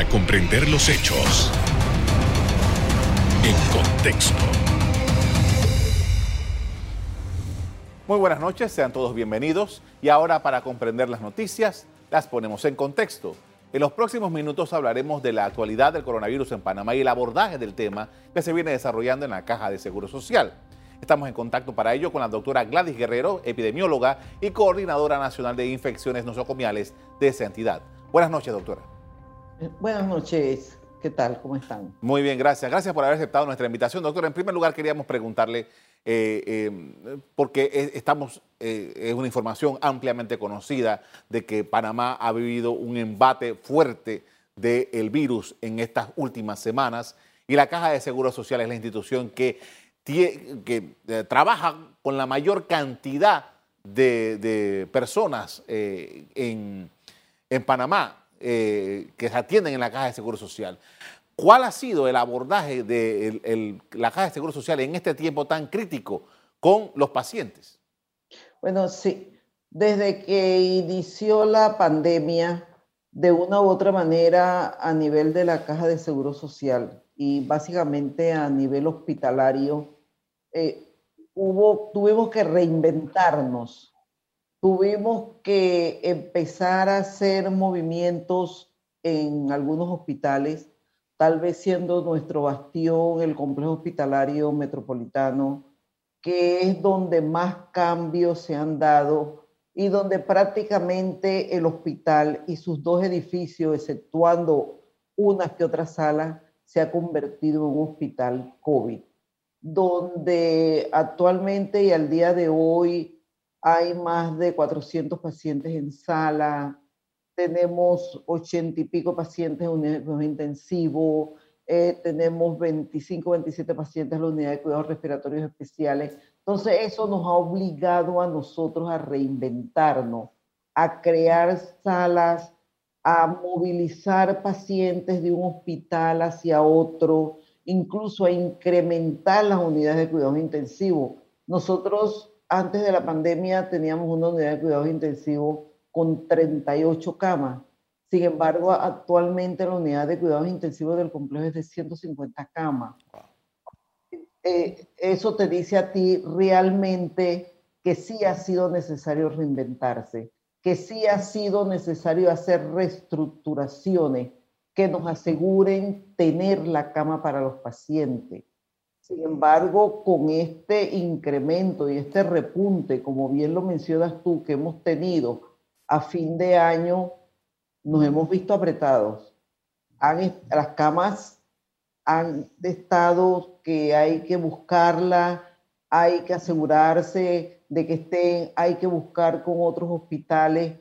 para comprender los hechos en contexto. Muy buenas noches, sean todos bienvenidos. Y ahora para comprender las noticias, las ponemos en contexto. En los próximos minutos hablaremos de la actualidad del coronavirus en Panamá y el abordaje del tema que se viene desarrollando en la Caja de Seguro Social. Estamos en contacto para ello con la doctora Gladys Guerrero, epidemióloga y coordinadora nacional de infecciones nosocomiales de esa entidad. Buenas noches, doctora. Eh, buenas noches. ¿Qué tal? ¿Cómo están? Muy bien, gracias. Gracias por haber aceptado nuestra invitación. Doctora, en primer lugar queríamos preguntarle, eh, eh, porque estamos, es una información ampliamente conocida de que Panamá ha vivido un embate fuerte del virus en estas últimas semanas y la Caja de Seguros Social es la institución que eh, trabajan con la mayor cantidad de, personas eh, en, Panamá eh, que se atienden en la Caja de Seguro Social. ¿Cuál ha sido el abordaje de la Caja de Seguro Social en este tiempo tan crítico con los pacientes? Bueno, sí. Desde que inició la pandemia, de una u otra manera, a nivel de la Caja de Seguro Social y básicamente a nivel hospitalario, eh, hubo, tuvimos que reinventarnos, tuvimos que empezar a hacer movimientos en algunos hospitales, tal vez siendo nuestro bastión el complejo hospitalario metropolitano, que es donde más cambios se han dado y donde prácticamente el hospital y sus dos edificios, exceptuando unas que otras salas, se ha convertido en un hospital COVID donde actualmente y al día de hoy hay más de 400 pacientes en sala, tenemos 80 y pico pacientes en unidad intensivos, eh, tenemos 25, 27 pacientes en la unidad de cuidados respiratorios especiales. Entonces eso nos ha obligado a nosotros a reinventarnos, a crear salas, a movilizar pacientes de un hospital hacia otro, incluso a incrementar las unidades de cuidados intensivos. Nosotros antes de la pandemia teníamos una unidad de cuidados intensivos con 38 camas. Sin embargo, actualmente la unidad de cuidados intensivos del complejo es de 150 camas. Eh, eso te dice a ti realmente que sí ha sido necesario reinventarse, que sí ha sido necesario hacer reestructuraciones que nos aseguren tener la cama para los pacientes. Sin embargo, con este incremento y este repunte, como bien lo mencionas tú, que hemos tenido a fin de año, nos hemos visto apretados. las camas han estado que hay que buscarla, hay que asegurarse de que estén, hay que buscar con otros hospitales,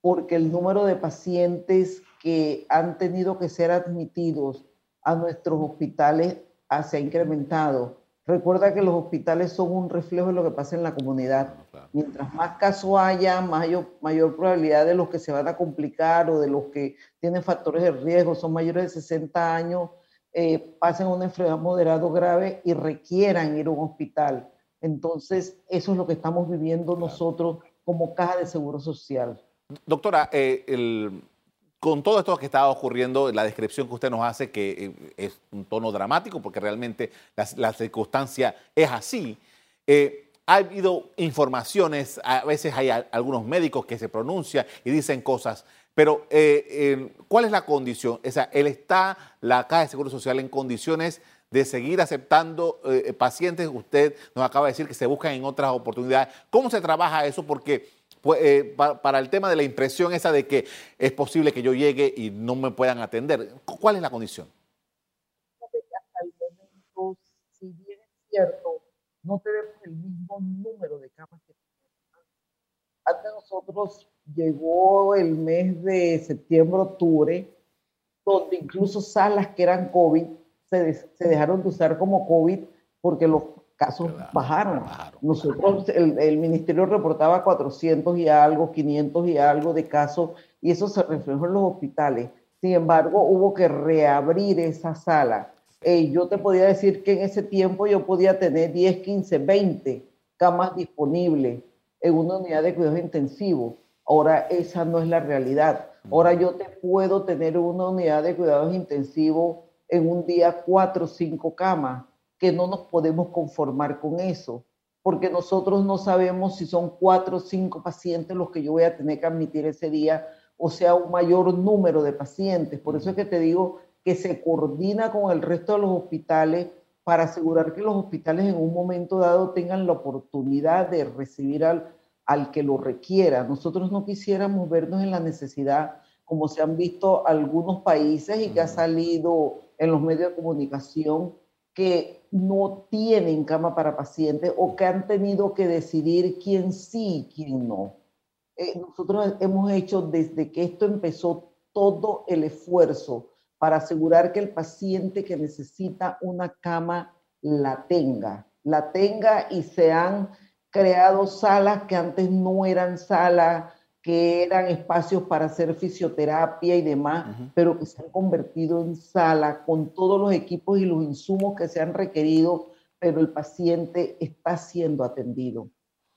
porque el número de pacientes que han tenido que ser admitidos a nuestros hospitales ah, se ha incrementado. Recuerda que los hospitales son un reflejo de lo que pasa en la comunidad. Mientras más casos haya, mayor, mayor probabilidad de los que se van a complicar o de los que tienen factores de riesgo, son mayores de 60 años, eh, pasen una enfermedad moderada o grave y requieran ir a un hospital. Entonces, eso es lo que estamos viviendo nosotros como caja de seguro social. Doctora, eh, el, con todo esto que está ocurriendo, la descripción que usted nos hace, que eh, es un tono dramático, porque realmente la, circunstancia es así, eh, ha habido informaciones, a veces hay algunos médicos que se pronuncian y dicen cosas, pero eh, ¿cuál es la condición? O sea, él está, la Caja de Seguro Social, en condiciones de seguir aceptando pacientes. Usted nos acaba de decir que se buscan en otras oportunidades. ¿Cómo se trabaja eso? Porque pues, eh, para el tema de la impresión esa de que es posible que yo llegue y no me puedan atender. ¿Cuál es la condición? Hasta el momento, si bien es cierto, no tenemos el mismo número de camas que tenemos antes. nosotros llegó el mes de septiembre-octubre, donde incluso salas que eran COVID se, se dejaron de usar como COVID porque los casos bajaron. Nosotros, el, ministerio reportaba 400 y algo, 500 y algo de casos, y eso se reflejó en los hospitales. Sin embargo, hubo que reabrir esa sala. Eh, yo te podía decir que en ese tiempo yo podía tener 10, 15, 20 camas disponibles en una unidad de cuidados intensivos. Ahora esa no es la realidad. Ahora yo te puedo tener una unidad de cuidados intensivos en un día cuatro o cinco camas, que no nos podemos conformar con eso, porque nosotros no sabemos si son cuatro o cinco pacientes los que yo voy a tener que admitir ese día, o sea, un mayor número de pacientes. Por eso es que te digo que se coordina con el resto de los hospitales para asegurar que los hospitales en un momento dado tengan la oportunidad de recibir al, al que lo requiera. Nosotros no quisiéramos vernos en la necesidad, como se han visto algunos países y que ha salido en los medios de comunicación que no tienen cama para pacientes o que han tenido que decidir quién sí y quién no. Eh, nosotros hemos hecho desde que esto empezó todo el esfuerzo para asegurar que el paciente que necesita una cama la tenga, la tenga y se han creado salas que antes no eran salas que eran espacios para hacer fisioterapia y demás, pero que se han convertido en sala con todos los equipos y los insumos que se han requerido, pero el paciente está siendo atendido.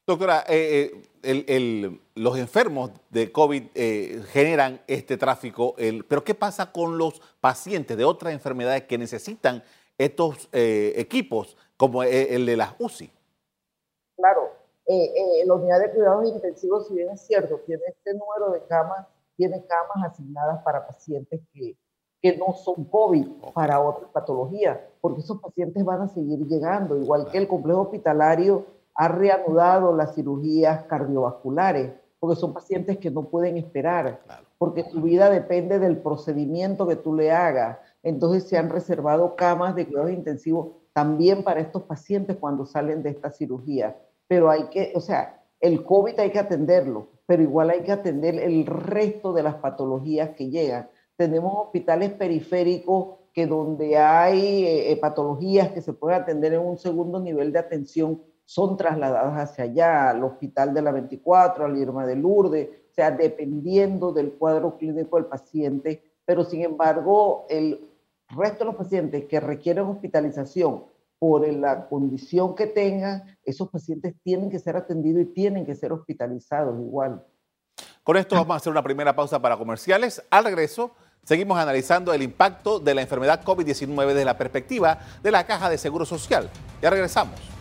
Doctora, eh, eh, los enfermos de COVID eh, generan este tráfico, pero ¿qué pasa con los pacientes de otras enfermedades que necesitan estos equipos, como el de las UCI? Claro, eh, eh, la unidad de cuidados intensivos, si bien es cierto, tiene este número de camas, tiene camas asignadas para pacientes que, que no son COVID, para otras patologías, porque esos pacientes van a seguir llegando, igual que el complejo hospitalario ha reanudado las cirugías cardiovasculares, porque son pacientes que no pueden esperar, porque su vida depende del procedimiento que tú le hagas. Entonces se han reservado camas de cuidados intensivos también para estos pacientes cuando salen de esta cirugía pero hay que, o sea, el COVID hay que atenderlo, pero igual hay que atender el resto de las patologías que llegan. Tenemos hospitales periféricos que donde hay eh, eh, patologías que se pueden atender en un segundo nivel de atención son trasladadas hacia allá, al hospital de la 24, al Irma de Lourdes, o sea, dependiendo del cuadro clínico del paciente, pero sin embargo, el resto de los pacientes que requieren hospitalización por la condición que tengan, esos pacientes tienen que ser atendidos y tienen que ser hospitalizados igual. Con esto vamos a hacer una primera pausa para comerciales. Al regreso, seguimos analizando el impacto de la enfermedad COVID-19 desde la perspectiva de la Caja de Seguro Social. Ya regresamos.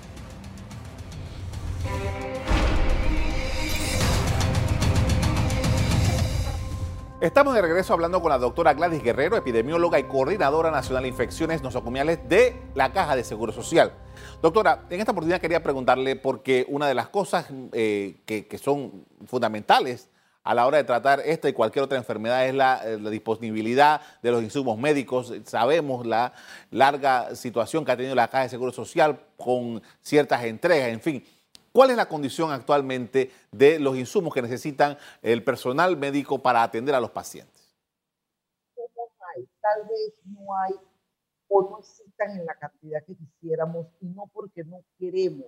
Estamos de regreso hablando con la doctora Gladys Guerrero, epidemióloga y coordinadora nacional de infecciones nosocomiales de la Caja de Seguro Social. Doctora, en esta oportunidad quería preguntarle porque una de las cosas eh, que, son fundamentales a la hora de tratar esta y cualquier otra enfermedad es la, la, disponibilidad de los insumos médicos. Sabemos la larga situación que ha tenido la Caja de Seguro Social con ciertas entregas, en fin. ¿Cuál es la condición actualmente de los insumos que necesitan el personal médico para atender a los pacientes? No hay, tal vez no hay o no existan en la cantidad que quisiéramos y no porque no queremos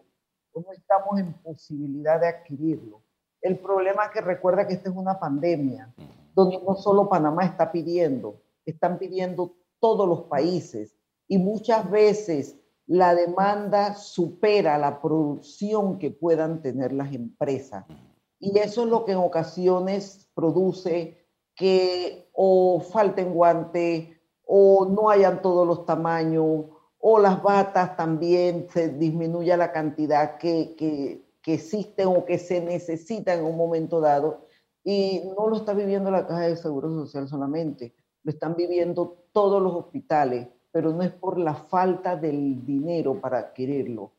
o no estamos en posibilidad de adquirirlo. El problema es que recuerda que esta es una pandemia, donde no solo Panamá está pidiendo, están pidiendo todos los países y muchas veces la demanda supera la producción que puedan tener las empresas. Y eso es lo que en ocasiones produce que o falten guantes o no hayan todos los tamaños o las batas también se disminuya la cantidad que, que, existen o que se necesitan en un momento dado. Y no lo está viviendo la Caja de Seguro Social solamente, lo están viviendo todos los hospitales pero no es por la falta del dinero para adquirirlo,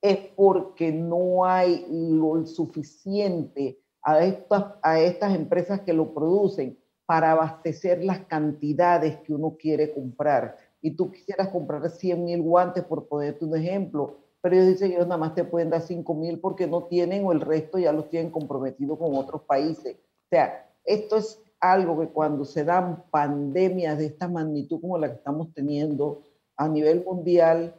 es porque no hay lo suficiente a estas, a estas empresas que lo producen para abastecer las cantidades que uno quiere comprar. Y tú quisieras comprar 100 mil guantes, por ponerte un ejemplo, pero ellos dicen que ellos nada más te pueden dar 5 mil porque no tienen o el resto ya los tienen comprometidos con otros países. O sea, esto es algo que cuando se dan pandemias de esta magnitud como la que estamos teniendo a nivel mundial,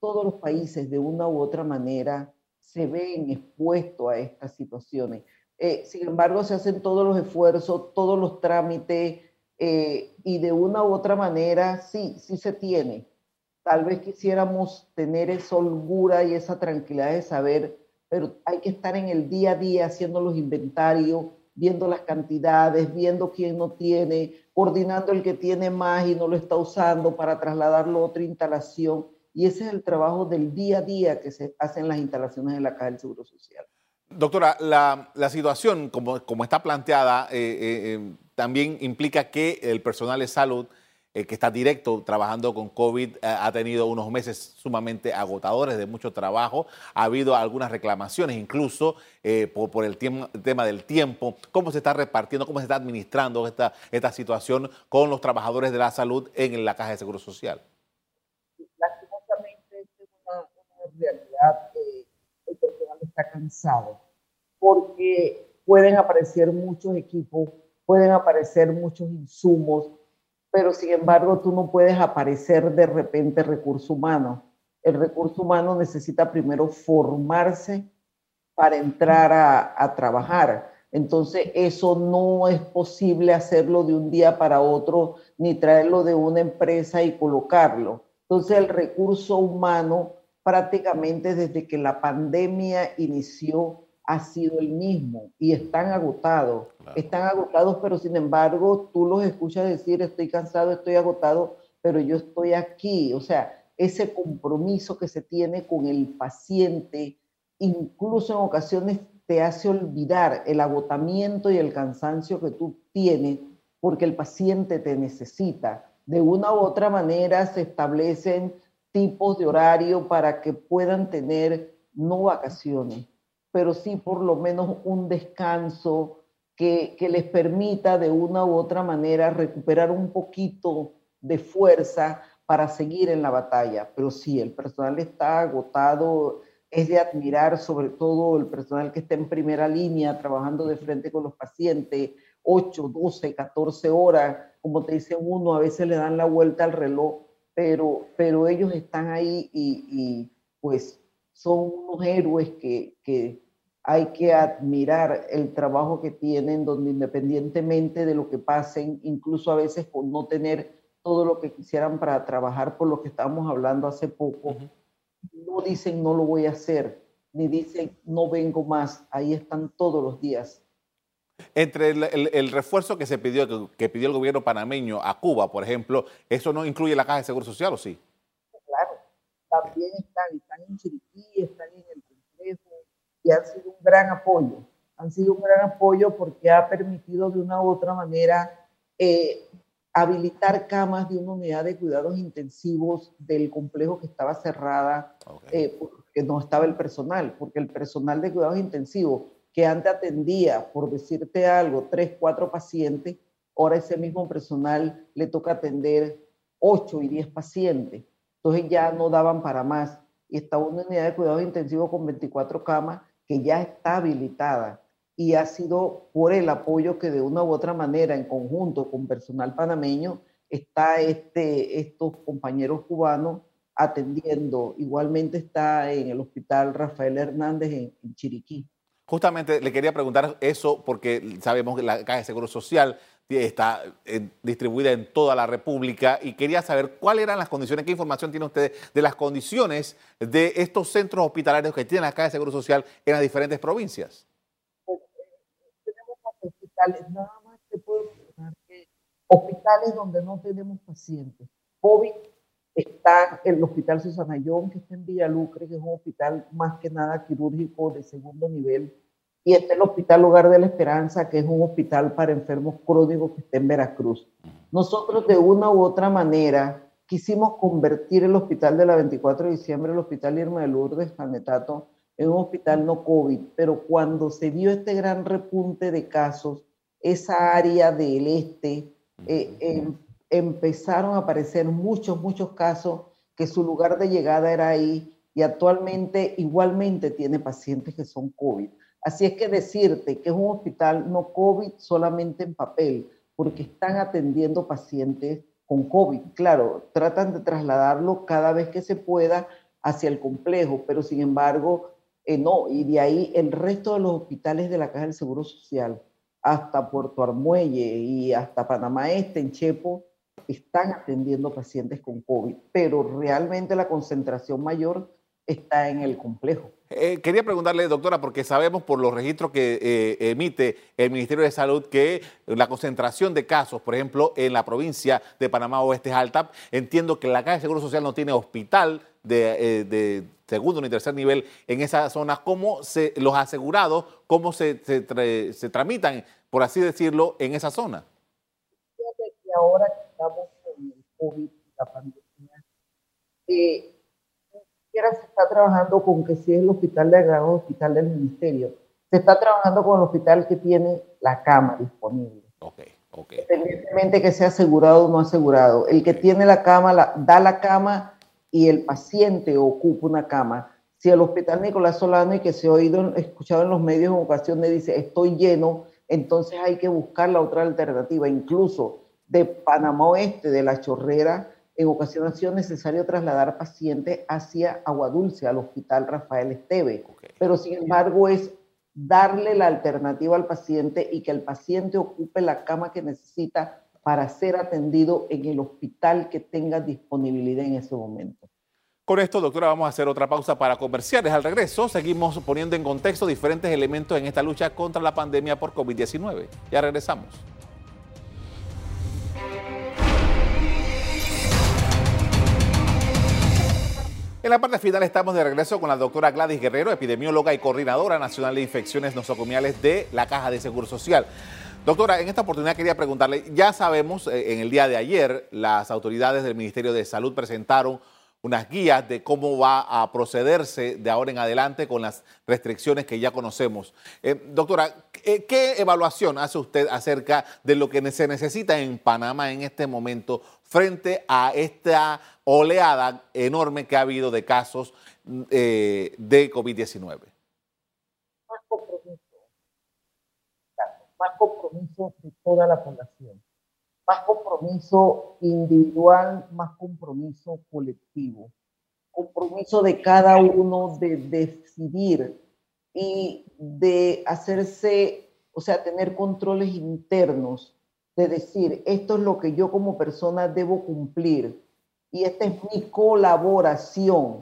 todos los países de una u otra manera se ven expuestos a estas situaciones. Eh, sin embargo, se hacen todos los esfuerzos, todos los trámites eh, y de una u otra manera sí, sí se tiene. Tal vez quisiéramos tener esa holgura y esa tranquilidad de saber, pero hay que estar en el día a día haciendo los inventarios, viendo las cantidades, viendo quién no tiene, coordinando el que tiene más y no lo está usando para trasladarlo a otra instalación. Y ese es el trabajo del día a día que se hacen las instalaciones de la Caja del Seguro Social. Doctora, la, situación como, como, está planteada eh, eh, eh, también implica que el personal de salud que está directo trabajando con COVID ha tenido unos meses sumamente agotadores de mucho trabajo. Ha habido algunas reclamaciones incluso por, por, el, tema del tiempo. ¿Cómo se está repartiendo, cómo se está administrando esta, esta situación con los trabajadores de la salud en la Caja de Seguro Social? Lastimosamente, es una, una realidad está cansado, porque pueden aparecer muchos equipos, pueden aparecer muchos insumos, pero sin embargo tú no puedes aparecer de repente recurso humano. El recurso humano necesita primero formarse para entrar a, trabajar. Entonces, eso no es posible hacerlo de un día para otro, ni traerlo de una empresa y colocarlo. Entonces, el recurso humano prácticamente desde que la pandemia inició ha sido el mismo y están agotados, están agotados, pero sin embargo tú los escuchas decir estoy cansado, estoy agotado, pero yo estoy aquí, o sea, ese compromiso que se tiene con el paciente, incluso en ocasiones te hace olvidar el agotamiento y el cansancio que tú tienes porque el paciente te necesita. De una u otra manera se establecen tipos de horario para que puedan tener no vacaciones, pero sí por lo menos un descanso que, que, les permita de una u otra manera recuperar un poquito de fuerza para seguir en la batalla. Pero sí, el personal está agotado, es de admirar sobre todo el personal que está en primera línea trabajando de frente con los pacientes, 8, 12, 14 horas, como te dice uno, a veces le dan la vuelta al reloj pero, pero ellos están ahí y, pues son unos héroes que, que, hay que admirar el trabajo que tienen, donde independientemente de lo que pasen, incluso a veces con no tener todo lo que quisieran para trabajar por lo que estábamos hablando hace poco, no dicen no lo voy a hacer, ni dicen no vengo más, ahí están todos los días. Entre el, refuerzo que se pidió, que, pidió el gobierno panameño a Cuba, por ejemplo, ¿eso no incluye la Caja de Seguro Social o sí? También están, están en Chiriquí, están en el complejo y han sido un gran apoyo. Han sido un gran apoyo porque ha permitido de una u otra manera eh, habilitar camas de una unidad de cuidados intensivos del complejo que estaba cerrada eh, porque no estaba el personal, porque el personal de cuidados intensivos que antes atendía, por decirte algo, tres, cuatro pacientes, ahora ese mismo personal le toca atender ocho y diez pacientes. Entonces ya no daban para más. Y está una unidad de cuidados intensivos con 24 camas que ya está habilitada y ha sido por el apoyo que de una u otra manera, en conjunto con personal panameño, está este, estos compañeros cubanos atendiendo. Igualmente está en el Hospital Rafael Hernández en Chiriquí. Justamente le quería preguntar eso porque sabemos que la Caja de Seguro Social está eh, distribuida en toda la República y quería saber cuáles eran las condiciones, qué información tiene usted de las condiciones de estos centros hospitalarios que tiene la Caja de Seguro Social en las diferentes provincias. Tenemos hospitales, nada más te puedo mencionar que hospitales donde no tenemos pacientes. COVID está el Hospital Susanayón, que está en Villalucre, que es un hospital más que nada quirúrgico de segundo nivel y está el Hospital Hogar de la Esperanza, que es un hospital para enfermos crónicos que está en Veracruz. Nosotros de una u otra manera quisimos convertir el hospital de la 24 de diciembre, el Hospital Irma de Lourdes, Canetato, en un hospital no COVID, pero cuando se dio este gran repunte de casos, esa área del este, eh, em, empezaron a aparecer muchos, muchos casos que su lugar de llegada era ahí y actualmente igualmente tiene pacientes que son COVID. Así es que decirte que es un hospital no COVID solamente en papel, porque están atendiendo pacientes con COVID. Claro, tratan de trasladarlo cada vez que se pueda hacia el complejo, pero sin embargo, eh, no. Y de ahí el resto de los hospitales de la Caja del Seguro Social, hasta Puerto Armuelle y hasta Panamá Este, en Chepo, están atendiendo pacientes con COVID, pero realmente la concentración mayor está en el complejo. Eh, quería preguntarle, doctora, porque sabemos por los registros que eh, emite el Ministerio de Salud que la concentración de casos, por ejemplo, en la provincia de Panamá Oeste es alta. Entiendo que la Caja de Seguro Social no tiene hospital de, eh, segundo ni tercer nivel en esa zona. ¿Cómo se, los asegurados, cómo se, se, tramitan, por así decirlo, en esa zona? Fíjate que ahora que estamos con el COVID, la pandemia, eh, siquiera se está trabajando con que si es el hospital de agrado, hospital del ministerio, se está trabajando con el hospital que tiene la cama disponible. Ok, ok. Independientemente que sea asegurado o no asegurado. El que tiene la cama, la, da la cama y el paciente ocupa una cama. Si el hospital Nicolás Solano y que se ha oído, escuchado en los medios en ocasiones dice estoy lleno, entonces hay que buscar la otra alternativa. Incluso de Panamá Oeste, de la Chorrera, en ocasiones ha sido necesario trasladar pacientes hacia Agua Dulce, al Hospital Rafael Esteve. Pero sin embargo es darle la alternativa al paciente y que el paciente ocupe la cama que necesita para ser atendido en el hospital que tenga disponibilidad en ese momento. Con esto, doctora, vamos a hacer otra pausa para comerciales. Al regreso, seguimos poniendo en contexto diferentes elementos en esta lucha contra la pandemia por COVID-19. Ya regresamos. En la parte final estamos de regreso con la doctora Gladys Guerrero, epidemióloga y coordinadora nacional de infecciones nosocomiales de la Caja de Seguro Social. Doctora, en esta oportunidad quería preguntarle, ya sabemos, eh, en el día de ayer las autoridades del Ministerio de Salud presentaron unas guías de cómo va a procederse de ahora en adelante con las restricciones que ya conocemos. Eh, doctora, ¿qué evaluación hace usted acerca de lo que se necesita en Panamá en este momento frente a esta oleada enorme que ha habido de casos eh, de COVID-19? Más compromiso, más compromiso de toda la población más compromiso individual, más compromiso colectivo, compromiso de cada uno de decidir y de hacerse, o sea, tener controles internos, de decir, esto es lo que yo como persona debo cumplir. Y esta es mi colaboración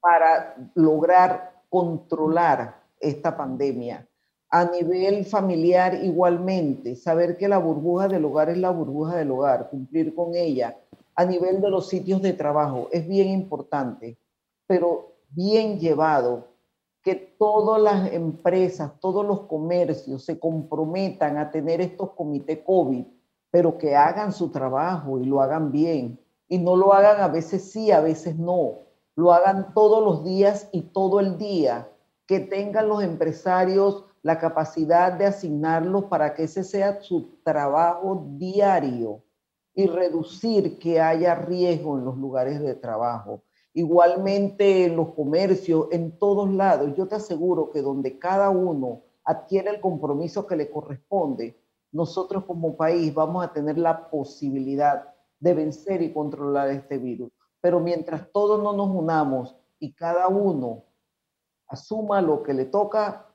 para lograr controlar esta pandemia. A nivel familiar igualmente, saber que la burbuja del hogar es la burbuja del hogar, cumplir con ella. A nivel de los sitios de trabajo es bien importante, pero bien llevado, que todas las empresas, todos los comercios se comprometan a tener estos comités COVID, pero que hagan su trabajo y lo hagan bien. Y no lo hagan a veces sí, a veces no. Lo hagan todos los días y todo el día. Que tengan los empresarios la capacidad de asignarlos para que ese sea su trabajo diario y reducir que haya riesgo en los lugares de trabajo. Igualmente en los comercios, en todos lados. Yo te aseguro que donde cada uno adquiere el compromiso que le corresponde, nosotros como país vamos a tener la posibilidad de vencer y controlar este virus. Pero mientras todos no nos unamos y cada uno asuma lo que le toca,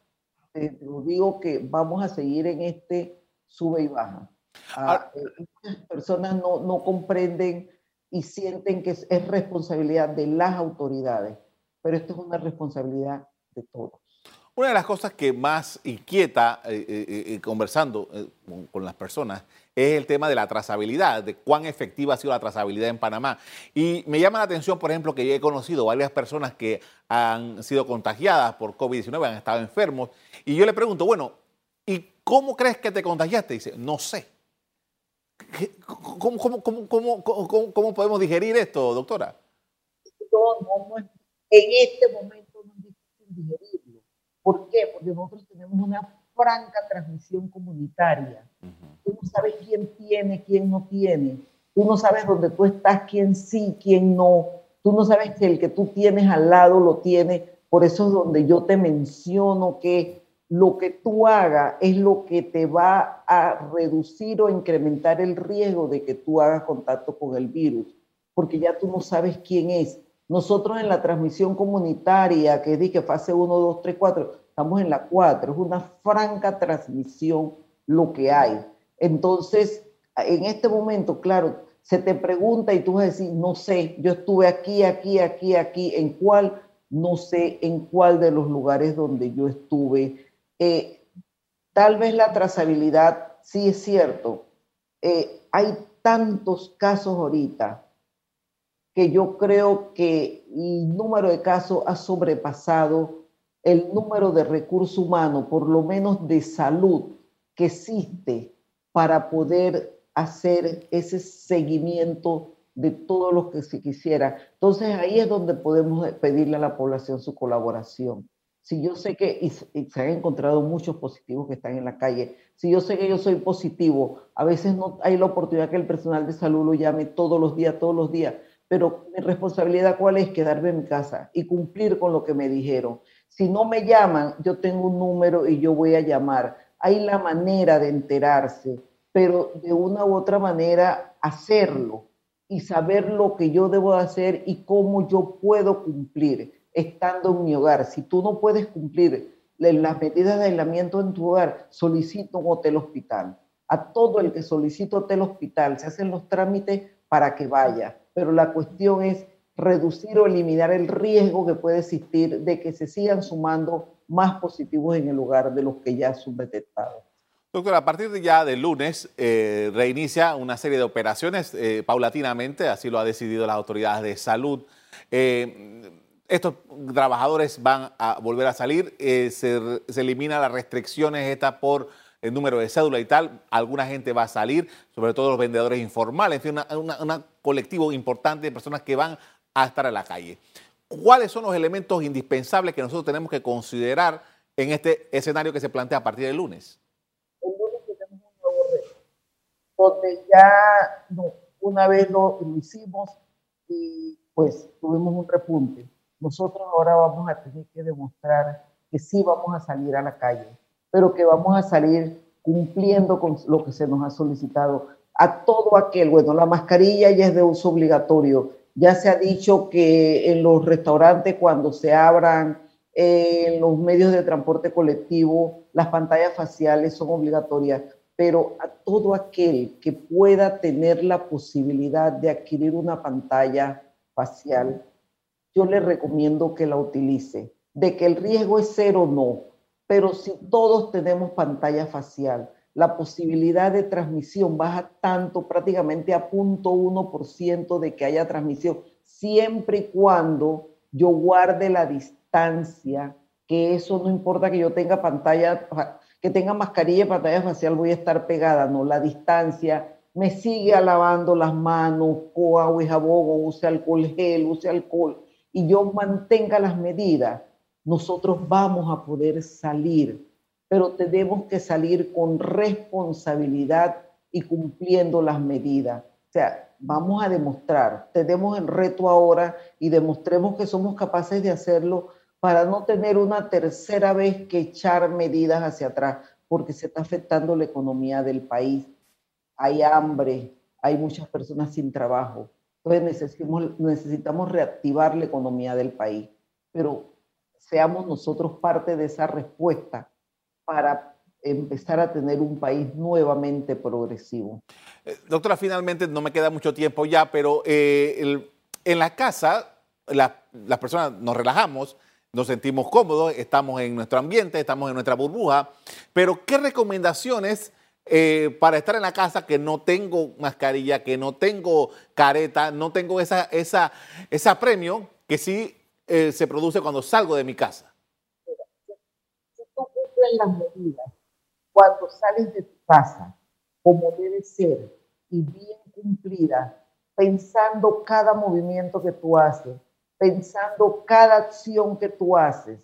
te digo que vamos a seguir en este sube y baja. Ah, eh, muchas personas no, no, comprenden y sienten que es, responsabilidad de las autoridades, pero esto es una responsabilidad de todos. Una de las cosas que más inquieta eh, eh, conversando con las personas es el tema de la trazabilidad, de cuán efectiva ha sido la trazabilidad en Panamá. Y me llama la atención, por ejemplo, que yo he conocido varias personas que han sido contagiadas por COVID-19, han estado enfermos, y yo le pregunto, bueno, ¿y cómo crees que te contagiaste? dice, no sé. ¿Cómo, cómo, podemos digerir esto, doctora? No, en este momento no es difícil digerirlo. ¿Por qué? Porque nosotros tenemos una franca transmisión comunitaria. Tú no sabes quién tiene, quién no tiene. Tú no sabes dónde tú estás, quién sí, quién no. Tú no sabes que el que tú tienes al lado lo tiene. Por eso es donde yo te menciono que lo que tú hagas es lo que te va a reducir o incrementar el riesgo de que tú hagas contacto con el virus, porque ya tú no sabes quién es. Nosotros en la transmisión comunitaria, que dije fase 1, 2, 3, 4, estamos en la 4, es una franca transmisión lo que hay. Entonces, en este momento, claro, se te pregunta y tú vas a decir, no sé, yo estuve aquí, aquí, aquí, aquí, ¿en cuál? no sé en cuál de los lugares donde yo estuve. Eh, tal vez la trazabilidad, sí es cierto, eh, hay tantos casos ahorita que yo creo que el número de casos ha sobrepasado el número de recursos humanos, por lo menos de salud, que existe para poder hacer ese seguimiento de todo lo que se quisiera. Entonces ahí es donde podemos pedirle a la población su colaboración. Si yo sé que se han encontrado muchos positivos que están en la calle, si yo sé que yo soy positivo, a veces no hay la oportunidad que el personal de salud lo llame todos los días, todos los días, pero mi responsabilidad cuál es quedarme en mi casa y cumplir con lo que me dijeron. Si no me llaman, yo tengo un número y yo voy a llamar. Hay la manera de enterarse, pero de una u otra manera hacerlo y saber lo que yo debo hacer y cómo yo puedo cumplir estando en mi hogar. Si tú no puedes cumplir las medidas de aislamiento en tu hogar, solicita un hotel hospital. A todo el que solicita hotel hospital se hacen los trámites para que vaya, pero la cuestión es reducir o eliminar el riesgo que puede existir de que se sigan sumando más positivos en el lugar de los que ya son detectados. Doctor, a partir de ya del lunes eh, reinicia una serie de operaciones eh, paulatinamente, así lo ha decidido las autoridades de salud. Eh, estos trabajadores van a volver a salir, se, se elimina las restricciones estas por el número de cédula y tal, alguna gente va a salir, sobre todo los vendedores informales, en fin, un colectivo importante de personas que van a estar en la calle. ¿Cuáles son los elementos indispensables que nosotros tenemos que considerar en este escenario que se plantea a partir del lunes? donde ya una vez lo, hicimos y pues tuvimos un repunte. Nosotros ahora vamos a tener que demostrar que sí vamos a salir a la calle, pero que vamos a salir cumpliendo con lo que se nos ha solicitado. A todo aquel, bueno, la mascarilla ya es de uso obligatorio. Ya se ha dicho que en los restaurantes cuando se abran, en los medios de transporte colectivo, las pantallas faciales son obligatorias pero a todo aquel que pueda tener la posibilidad de adquirir una pantalla facial, yo le recomiendo que la utilice. De que el riesgo es cero, no, pero si todos tenemos pantalla facial, la posibilidad de transmisión baja tanto, prácticamente a 0.1% de que haya transmisión, siempre y cuando yo guarde la distancia, que eso no importa que yo tenga pantalla que tenga mascarilla y pantalla facial voy a estar pegada, no, la distancia, me sigue lavando las manos, agua y jabón, use alcohol gel, use alcohol, y yo mantenga las medidas, nosotros vamos a poder salir, pero tenemos que salir con responsabilidad y cumpliendo las medidas. O sea, vamos a demostrar, tenemos el reto ahora y demostremos que somos capaces de hacerlo para no tener una tercera vez que echar medidas hacia atrás, porque se está afectando la economía del país. Hay hambre, hay muchas personas sin trabajo. Entonces necesitamos, reactivar la economía del país, pero seamos nosotros parte de esa respuesta para empezar a tener un país nuevamente progresivo. Eh, doctora, finalmente no me queda mucho tiempo ya, pero eh, en la casa las personas nos relajamos, nos sentimos cómodos, estamos en nuestro ambiente, estamos en nuestra burbuja, pero ¿qué recomendaciones eh, para estar en la casa que no tengo mascarilla, que no tengo careta, no tengo esa, esa, esa premio que sí eh, se produce cuando salgo de mi casa? Si tú cumples las medidas cuando sales de tu casa, como debe ser, y bien cumplida, pensando cada movimiento que tú haces, pensando cada acción que tú haces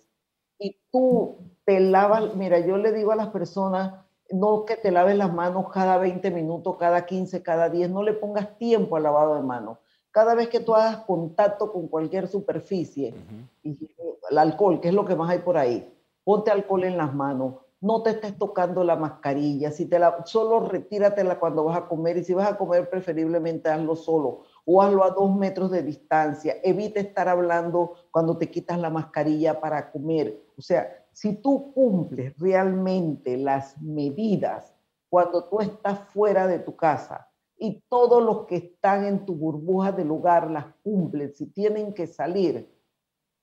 y tú te lavas, mira, yo le digo a las personas, no que te laves las manos cada 20 minutos, cada 15, cada 10, no le pongas tiempo al lavado de manos. Cada vez que tú hagas contacto con cualquier superficie, y, el alcohol, que es lo que más hay por ahí, ponte alcohol en las manos, no te estés tocando la mascarilla, si te la, solo retíratela cuando vas a comer y si vas a comer preferiblemente hazlo solo o hazlo a dos metros de distancia. Evita estar hablando cuando te quitas la mascarilla para comer. O sea, si tú cumples realmente las medidas cuando tú estás fuera de tu casa y todos los que están en tu burbuja de lugar las cumplen, si tienen que salir,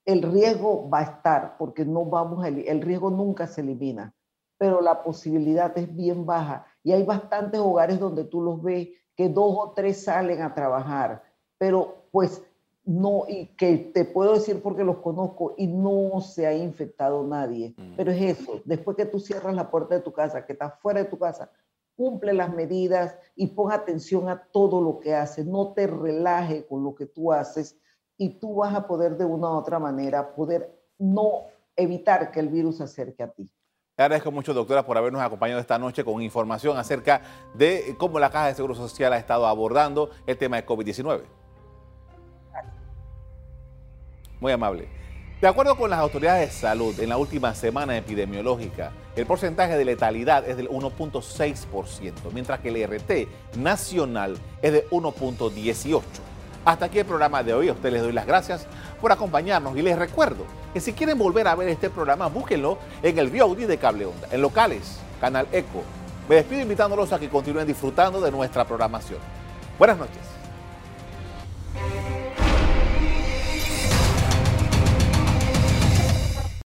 el riesgo va a estar porque no vamos a, el riesgo nunca se elimina, pero la posibilidad es bien baja. Y hay bastantes hogares donde tú los ves que dos o tres salen a trabajar, pero pues no, y que te puedo decir porque los conozco y no se ha infectado nadie, mm. pero es eso, después que tú cierras la puerta de tu casa, que estás fuera de tu casa, cumple las medidas y pon atención a todo lo que haces, no te relaje con lo que tú haces y tú vas a poder de una u otra manera poder no evitar que el virus se acerque a ti. Le agradezco mucho, doctora, por habernos acompañado esta noche con información acerca de cómo la Caja de Seguro Social ha estado abordando el tema de COVID-19. Muy amable. De acuerdo con las autoridades de salud, en la última semana epidemiológica, el porcentaje de letalidad es del 1.6%, mientras que el IRT nacional es de 1.18%. Hasta aquí el programa de hoy. A ustedes les doy las gracias por acompañarnos y les recuerdo que si quieren volver a ver este programa, búsquenlo en el VOD de Cable Onda, en locales, Canal Eco. Me despido invitándolos a que continúen disfrutando de nuestra programación. Buenas noches.